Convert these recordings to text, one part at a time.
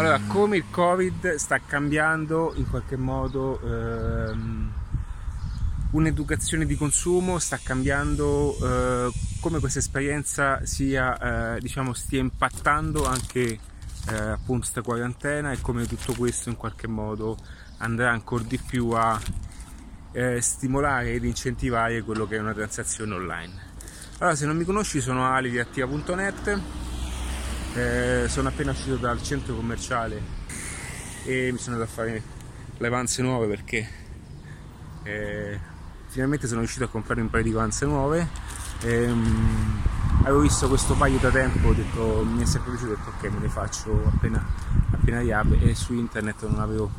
Allora, come il Covid sta cambiando in qualche modo ehm, un'educazione di consumo, sta cambiando eh, come questa esperienza sia, eh, diciamo, stia impattando anche eh, appunto questa quarantena e come tutto questo in qualche modo andrà ancora di più a eh, stimolare ed incentivare quello che è una transazione online. Allora, se non mi conosci, sono Ali di attiva.net eh, sono appena uscito dal centro commerciale e mi sono andato a fare le panze nuove perché eh, finalmente sono riuscito a comprare un paio di panze nuove. Ehm, avevo visto questo paio da tempo detto, mi è sempre piaciuto ho detto ok me ne faccio appena, appena riapre e su internet non avevo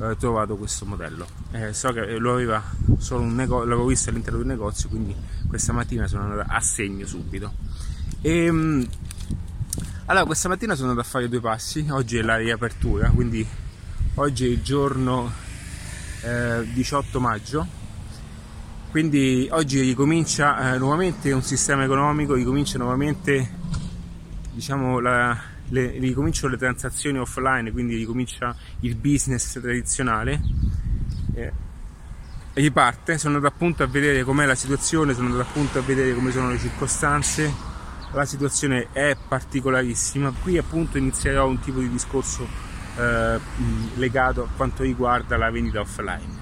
eh, trovato questo modello. Eh, so che lo aveva solo un negozio l'avevo visto all'interno del negozio quindi questa mattina sono andato a segno subito. E, ehm, allora, questa mattina sono andato a fare due passi, oggi è la riapertura, quindi oggi è il giorno eh, 18 maggio, quindi oggi ricomincia eh, nuovamente un sistema economico, ricomincia nuovamente, diciamo, la, le, ricominciano le transazioni offline, quindi ricomincia il business tradizionale. Eh, riparte, sono andato appunto a vedere com'è la situazione, sono andato appunto a vedere come sono le circostanze la situazione è particolarissima. Qui appunto inizierò un tipo di discorso eh, legato a quanto riguarda la vendita offline.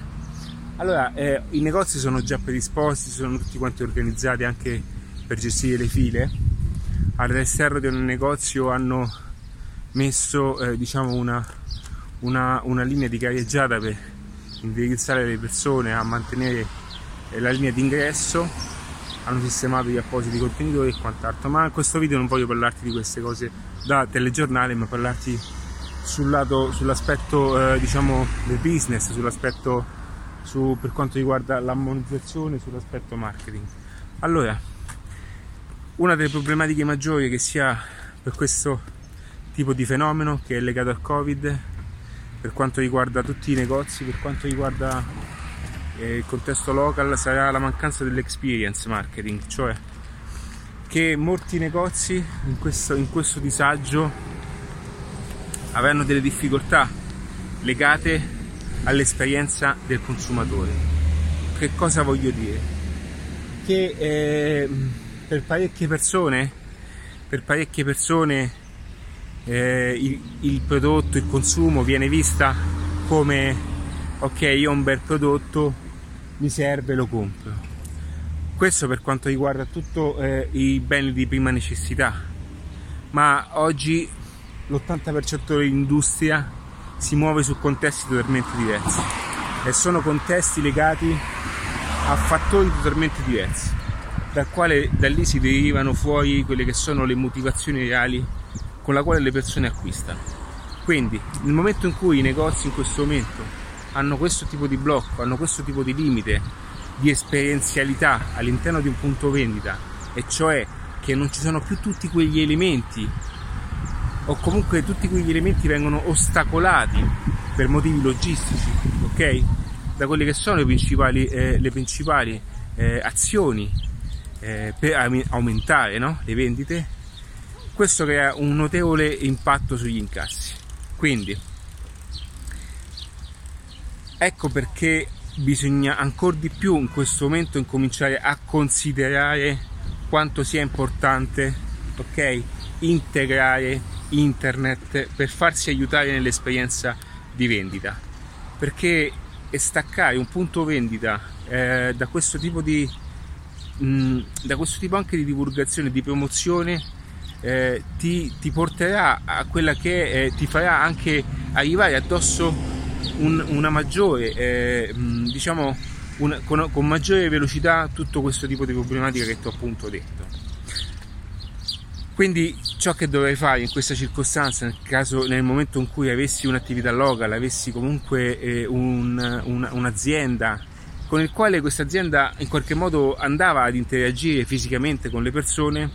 Allora, eh, i negozi sono già predisposti, sono tutti quanti organizzati anche per gestire le file. All'esterno di un negozio hanno messo eh, diciamo una, una, una, linea di gareggiata per indirizzare le persone a mantenere eh, la linea d'ingresso hanno sistemato gli appositi contenitori e quant'altro. Ma in questo video non voglio parlarti di queste cose da telegiornale ma parlarti sul lato, sull'aspetto eh, diciamo del business sull'aspetto su, per quanto riguarda la monetizzazione sull'aspetto marketing. Allora una delle problematiche maggiori che si ha per questo tipo di fenomeno che è legato al covid per quanto riguarda tutti i negozi per quanto riguarda il contesto local sarà la mancanza dell'experience marketing, cioè che molti negozi in questo, in questo disagio avranno delle difficoltà legate all'esperienza del consumatore. Che cosa voglio dire? Che eh, per parecchie persone, per parecchie persone eh, il, il prodotto, il consumo viene vista come ok, io ho un bel prodotto, mi serve lo compro. Questo per quanto riguarda tutti eh, i beni di prima necessità. Ma oggi l'80% dell'industria si muove su contesti totalmente diversi. E sono contesti legati a fattori totalmente diversi dal quale da lì si derivano fuori quelle che sono le motivazioni reali con la quale le persone acquistano. Quindi nel momento in cui i negozi in questo momento hanno questo tipo di blocco, hanno questo tipo di limite di esperienzialità all'interno di un punto vendita, e cioè che non ci sono più tutti quegli elementi o comunque tutti quegli elementi vengono ostacolati per motivi logistici, ok? Da quelle che sono le principali, eh, le principali eh, azioni eh, per aumentare no? le vendite, questo crea un notevole impatto sugli incassi. Quindi Ecco perché bisogna ancora di più in questo momento incominciare a considerare quanto sia importante ok integrare internet per farsi aiutare nell'esperienza di vendita. Perché staccare un punto vendita eh, da questo tipo di mm, da questo tipo anche di divulgazione di promozione eh, ti, ti, porterà a quella che eh, ti farà anche arrivare addosso un, una maggiore, eh, diciamo, un, con, con, maggiore velocità tutto questo tipo di problematica che ti ho appunto detto. Quindi ciò che dovrei fare in questa circostanza, nel, caso, nel momento in cui avessi un'attività local, avessi comunque eh, un, un, un'azienda con il quale questa azienda in qualche modo andava ad interagire fisicamente con le persone,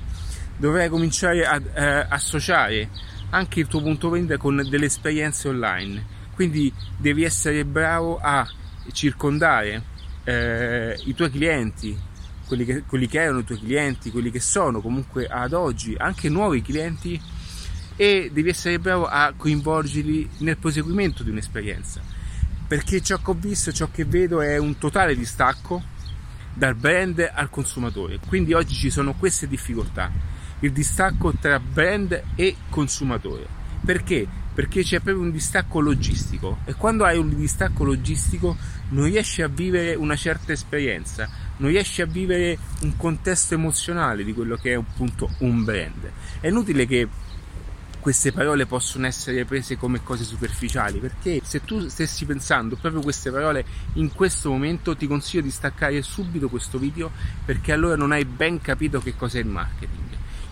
dovrei cominciare ad eh, associare anche il tuo punto vendita con delle esperienze online quindi devi essere bravo a circondare eh, i tuoi clienti, quelli che, quelli che erano i tuoi clienti, quelli che sono comunque ad oggi anche nuovi clienti e devi essere bravo a coinvolgerli nel proseguimento di un'esperienza. Perché ciò che ho visto, ciò che vedo è un totale distacco dal brand al consumatore. Quindi oggi ci sono queste difficoltà, il distacco tra brand e consumatore. Perché? Perché c'è proprio un distacco logistico e quando hai un distacco logistico non riesci a vivere una certa esperienza, non riesci a vivere un contesto emozionale di quello che è appunto un brand. È inutile che queste parole possono essere prese come cose superficiali perché se tu stessi pensando proprio queste parole in questo momento ti consiglio di staccare subito questo video perché allora non hai ben capito che cos'è il marketing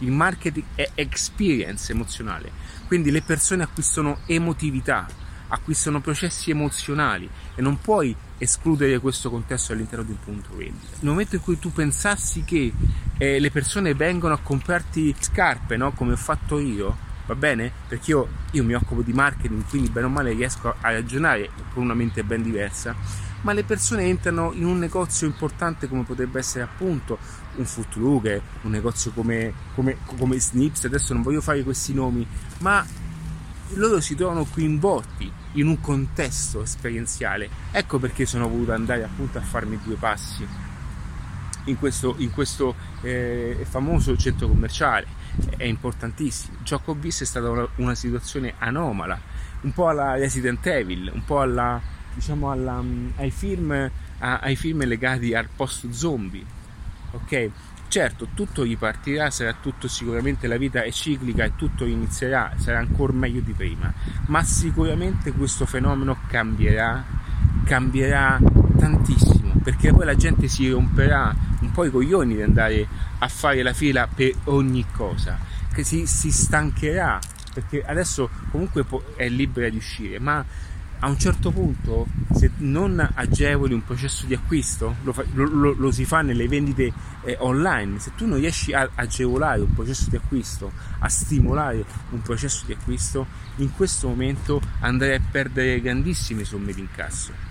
il marketing è experience emozionale quindi le persone acquistano emotività acquistano processi emozionali e non puoi escludere questo contesto all'interno di un punto vendita. Nel momento in cui tu pensassi che eh, le persone vengono a comprarti scarpe, no? come ho fatto io, va bene? Perché io, io, mi occupo di marketing, quindi bene o male riesco a ragionare con una mente ben diversa, ma le persone entrano in un negozio importante come potrebbe essere appunto un Footlook, un negozio come, come, come Snips, adesso non voglio fare questi nomi, ma loro si trovano coinvolti in un contesto esperienziale. Ecco perché sono voluto andare appunto a farmi due passi in questo, in questo eh, famoso centro commerciale è importantissimo. Ciò che ho visto è stata una, una situazione anomala, un po' alla Resident Evil, un po' alla, diciamo alla, mm, ai, film, a, ai film legati al post zombie. Ok? Certo, tutto ripartirà, sarà tutto sicuramente la vita è ciclica e tutto inizierà, sarà ancora meglio di prima, ma sicuramente questo fenomeno cambierà, cambierà tantissimo, perché poi la gente si romperà un po' i coglioni di andare a fare la fila per ogni cosa, che si, si stancherà, perché adesso comunque è libera di uscire, ma a un certo punto se non agevoli un processo di acquisto lo, fa, lo, lo, lo si fa nelle vendite eh, online se tu non riesci a agevolare un processo di acquisto a stimolare un processo di acquisto in questo momento andrai a perdere grandissime somme di incasso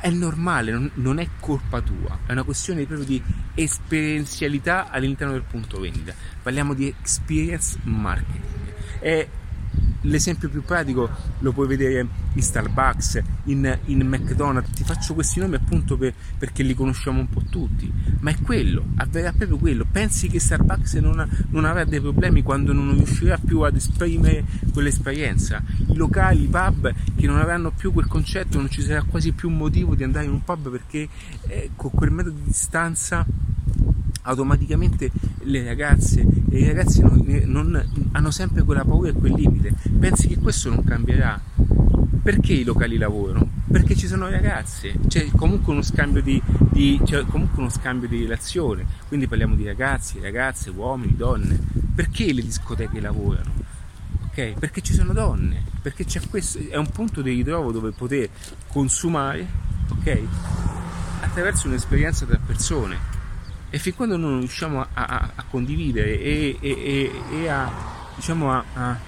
è normale, non, non, è colpa tua, è una questione proprio di esperienzialità all'interno del punto vendita. Parliamo di experience marketing. È l'esempio più pratico lo puoi vedere in Starbucks, in, in McDonald's. Ti faccio questi nomi appunto per, perché li conosciamo un po' tutti, ma è quello, avverrà proprio quello. Pensi che Starbucks non, ha, non avrà dei problemi quando non riuscirà più ad esprimere quell'esperienza? I locali, i pub che non avranno più quel concetto, non ci sarà quasi più motivo di andare in un pub perché eh, con quel metodo di distanza automaticamente le ragazze e i ragazzi non, non, hanno sempre quella paura e quel limite. Pensi che questo non cambierà? Perché i locali lavorano? Perché ci sono ragazze, c'è comunque uno scambio di, di, comunque uno scambio di relazione, quindi parliamo di ragazzi, ragazze, uomini, donne. Perché le discoteche lavorano? Okay? Perché ci sono donne, perché c'è questo, è un punto di ritrovo dove poter consumare okay? attraverso un'esperienza tra persone e fin quando non riusciamo a, a, a condividere e, e, e, a, diciamo a,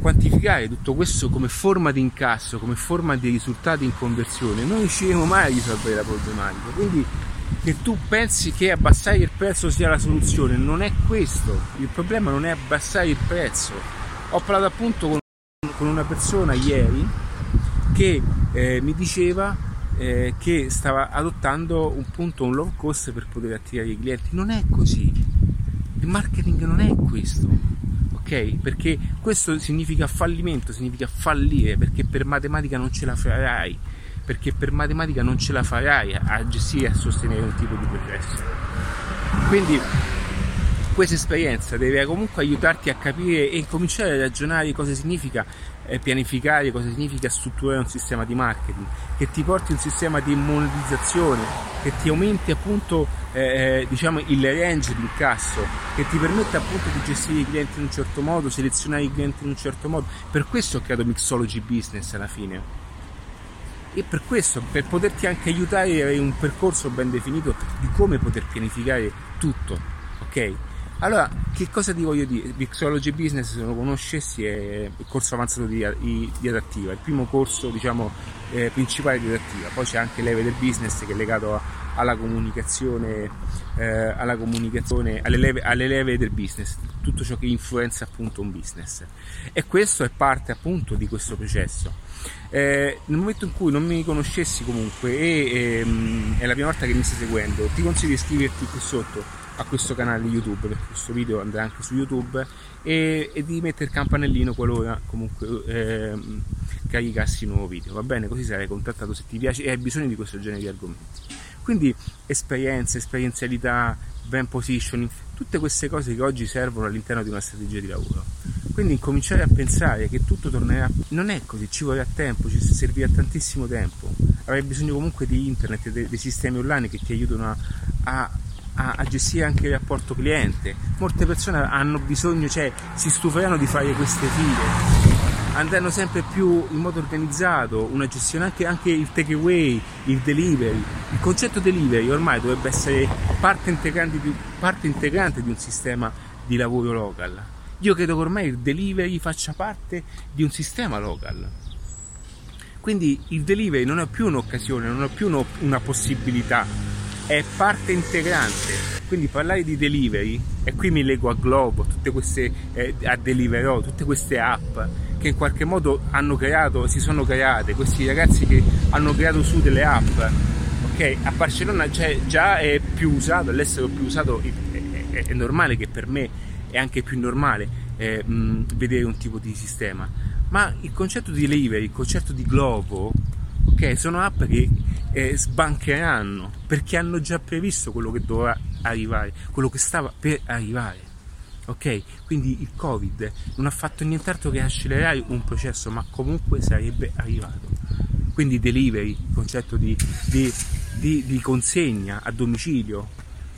quantificare tutto questo come forma di incasso, come forma di risultati in conversione, non riusciremo mai a risolvere la problematica. Quindi che tu pensi che abbassare il prezzo sia la soluzione, non è questo. Il problema non è abbassare il prezzo. Ho parlato appunto con, con una persona ieri che eh, mi diceva eh, che stava adottando un punto, un low cost per poter attirare i clienti. Non è così. Il marketing non è questo. Ok? Perché questo significa fallimento, significa fallire, perché per matematica non ce la farai. Perché per matematica non ce la farai a gestire e a sostenere un tipo di progresso. Quindi questa esperienza deve comunque aiutarti a capire e cominciare a ragionare cosa significa eh, pianificare, cosa significa strutturare un sistema di marketing, che ti porti un sistema di monetizzazione, che ti aumenti appunto eh, eh, diciamo il range di incasso, che ti permetta appunto di gestire i clienti in un certo modo, selezionare i clienti in un certo modo. Per questo ho creato Mixology Business alla fine. E per questo, per poterti anche aiutare a avere un percorso ben definito di come poter pianificare tutto, ok? Allora, che cosa ti voglio dire? Mixology Business, se lo conoscessi, è il corso avanzato di, di adattiva, il primo corso diciamo, eh, principale di adattiva. Poi c'è anche l'Eve del Business che è legato alla comunicazione, eh, alla comunicazione alle, leve, alle leve del business, tutto ciò che influenza appunto un business. E questo è parte appunto di questo processo. Eh, nel momento in cui non mi conoscessi comunque e ehm, è la prima volta che mi stai seguendo, ti consiglio di iscriverti qui sotto a questo canale YouTube perché questo video andrà anche su YouTube e, e di mettere il campanellino qualora comunque ehm, caricassi un nuovo video va bene così sarai contattato se ti piace e hai bisogno di questo genere di argomenti quindi esperienze, esperienzialità, brand positioning, tutte queste cose che oggi servono all'interno di una strategia di lavoro. Quindi incominciare a pensare che tutto tornerà, non è così, ci vorrà tempo, ci servirà tantissimo tempo. Avrai bisogno comunque di internet, dei, dei sistemi online che ti aiutano a, a a, a, gestire anche il rapporto cliente. Molte persone hanno bisogno, cioè si stuferanno di fare queste file, andranno sempre più in modo organizzato, una gestione anche, anche il takeaway, il delivery. Il concetto delivery ormai dovrebbe essere parte integrante, di, parte integrante di un sistema di lavoro local. Io credo che ormai il delivery faccia parte di un sistema local. Quindi il delivery non è più un'occasione, non è più una possibilità, è parte integrante. Quindi parlare di delivery, e qui mi lego a Globo, tutte queste, eh, a Deliveroo, tutte queste app che in qualche modo hanno creato, si sono create, questi ragazzi che hanno creato su delle app, ok? A Barcellona già è più usato, all'estero più usato, è, è, è normale che per me è anche più normale eh, mh, vedere un tipo di sistema. Ma il concetto di delivery, il concetto di Globo, ok? Sono app che eh, sbancheranno perché hanno già previsto quello che dovrà arrivare, quello che stava per arrivare. Ok? Quindi il Covid non ha fatto nient'altro che accelerare un processo, ma comunque sarebbe arrivato. Quindi delivery, il concetto di, di, di, di consegna a domicilio,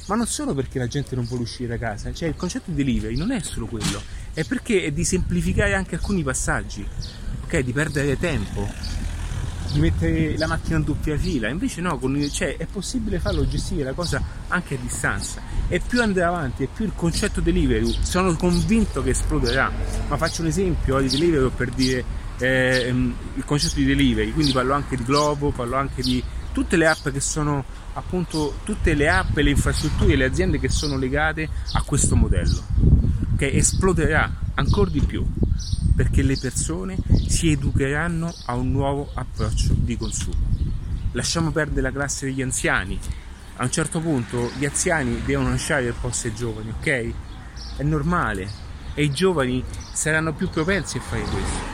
ma non solo perché la gente non vuole uscire da casa, cioè il concetto di delivery non è solo quello, è perché è di semplificare anche alcuni passaggi, ok? Di perdere tempo, di mettere la macchina in doppia fila, invece no, con, cioè, è possibile farlo gestire la cosa anche a distanza. E più andrà avanti e più il concetto delivery sono convinto che esploderà, ma faccio un esempio di delivery per dire eh, il concetto di delivery, quindi parlo anche di Globo, parlo anche di tutte le app che sono appunto tutte le app, le infrastrutture e le aziende che sono legate a questo modello, che esploderà ancora di più perché le persone si educheranno a un nuovo approccio di consumo. Lasciamo perdere la classe degli anziani. A un certo punto gli anziani devono lasciare il posto ai giovani, ok? È normale. E i giovani saranno più propensi a fare questo.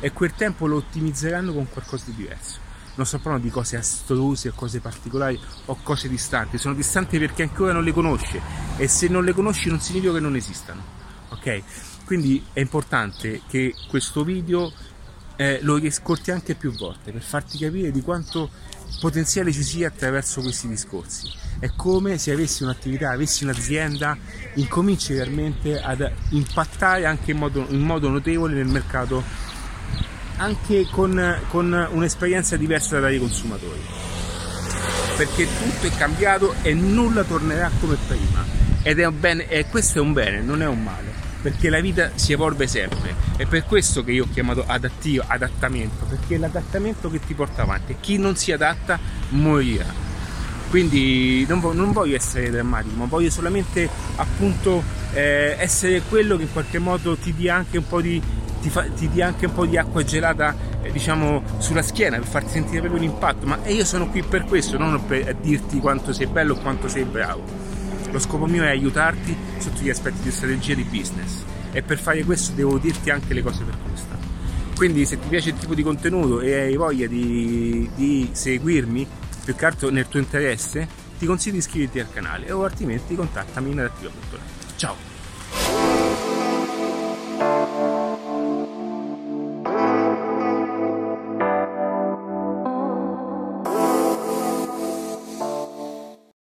E quel tempo lo ottimizzeranno con qualcosa di diverso. Non sto parlando di cose astruse o cose particolari o cose distanti. Sono distanti perché ancora non le conosci. E se non le conosci non significa che non esistano. Ok? Quindi è importante che questo video eh, lo riascolti anche più volte per farti capire di quanto potenziale ci sia attraverso questi discorsi. È come se avessi un'attività, avessi un'azienda, incominci realmente ad impattare anche in modo, in modo notevole nel mercato, anche con, con un'esperienza diversa dai consumatori. Perché tutto è cambiato e nulla tornerà come prima. Ed è bene, e questo è un bene, non è un male perché la vita si evolve sempre. È per questo che io ho chiamato adattivo, adattamento, perché è l'adattamento che ti porta avanti. Chi non si adatta morirà. Quindi non, vo- non voglio essere drammatico, ma voglio solamente appunto eh, essere quello che in qualche modo ti dia anche un po' di, ti fa, ti dia anche un po' di acqua gelata eh, diciamo sulla schiena per farti sentire proprio l'impatto. Ma io sono qui per questo, non per dirti quanto sei bello o quanto sei bravo lo scopo mio è aiutarti sotto gli aspetti di strategia di business e per fare questo devo dirti anche le cose per come. Quindi se ti piace il tipo di contenuto e hai voglia di, di seguirmi, più che altro nel tuo interesse, ti consiglio di iscriverti al canale o altrimenti contattami in adattiva.net. Ciao!